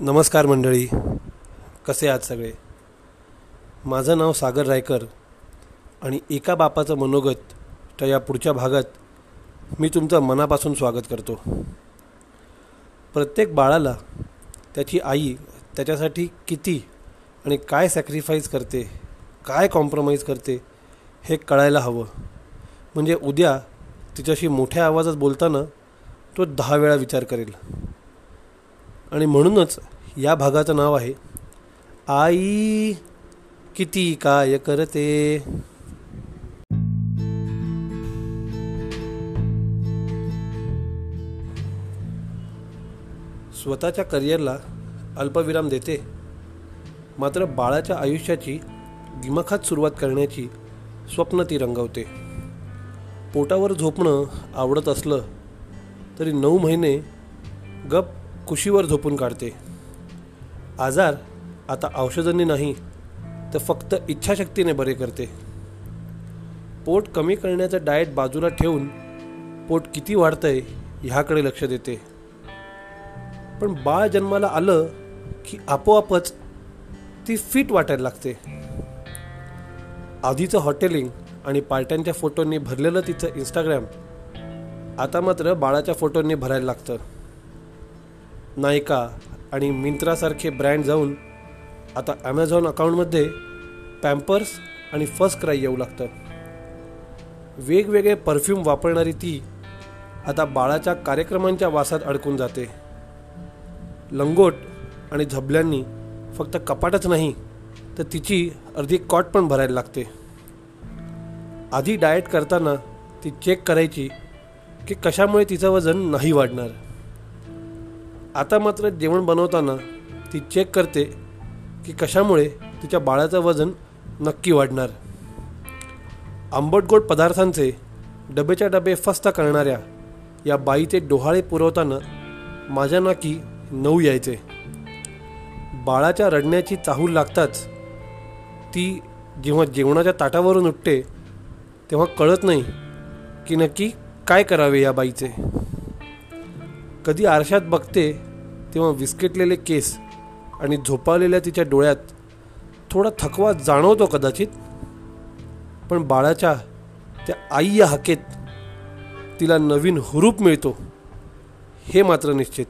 नमस्कार मंडळी. कसे आहात सगळे? माझं नाव सागर रायकर आणि एका बापाचं मनोगत तर या पुढच्या भागात मी तुमचं मनापासून स्वागत करतो. प्रत्येक बाळाला त्याची आई त्याच्यासाठी किती आणि काय सॅक्रिफाईस करते काय कॉम्प्रोमाइज करते हे कळायला हवं. म्हणजे उद्या तिच्याशी मोठ्या आवाजात बोलताना तो दहा वेळा विचार करेल. आणि म्हणूनच या भागाचं नाव आहे आई किती काय करते? स्वतःच्या करिअरला अल्पविराम देते मात्र बाळाच्या आयुष्याची दिमाखात सुरुवात करण्याची स्वप्न ती रंगवते. पोटावर झोपणं आवडत असलं तरी नऊ महिने गप कुशीवर झोपून काढते. आजार आता औषधांनी नाही तर फक्त इच्छाशक्तीने बरे करते. पोट कमी करण्याचं डाएट बाजूला ठेवून पोट किती वाढतंय ह्याकडे लक्ष देते. पण बाळ जन्माला आलं की आपोआपच ती फिट वाटायला लागते. आधीचं हॉटेलिंग आणि पार्ट्यांच्या फोटोंनी भरलेलं तिचं इंस्टाग्राम आता मात्र बाळाच्या फोटोंनी भरायला लागतं. नायका आणि मिंत्रासारखे ब्रँड जाऊन आता ॲमेझॉन अकाउंटमध्ये पॅम्पर्स आणि फर्स्ट क्राय येऊ लागतं. वेगवेगळे परफ्यूम वापरणारी ती आता बाळाच्या कार्यक्रमांच्या वासात अडकून जाते. लंगोट आणि झबल्यांनी फक्त कपाटच नाही तर तिची अर्धी कॉट पण भरायला लागते. आधी डाएट करताना ती चेक करायची की कशामुळे तिचं वजन नाही वाढणार? आता मात्र जेवण बनवताना ती चेक करते की कशामुळे तिच्या बाळाचं वजन नक्की वाढणार. आंबट गोड पदार्थांचे डबेच्या डबे फस्त करणाऱ्या या बाईचे डोहाळे पुरवताना माझ्या नाकी नऊ यायचे. बाळाच्या रडण्याची चाहूल लागताच ती जेव्हा जेवणाच्या ताटावरून उठते तेव्हा कळत नाही की नक्की काय करावे या बाईचे? कधी आरशात बघते तेव्हा विस्केटलेले केस आणि झोपावलेल्या तिच्या डोळ्यात थोडा थकवा जाणवतो कदाचित. पण बाळाच्या त्या आई या हाकेत तिला नवीन हुरूप मिळतो हे मात्र निश्चित.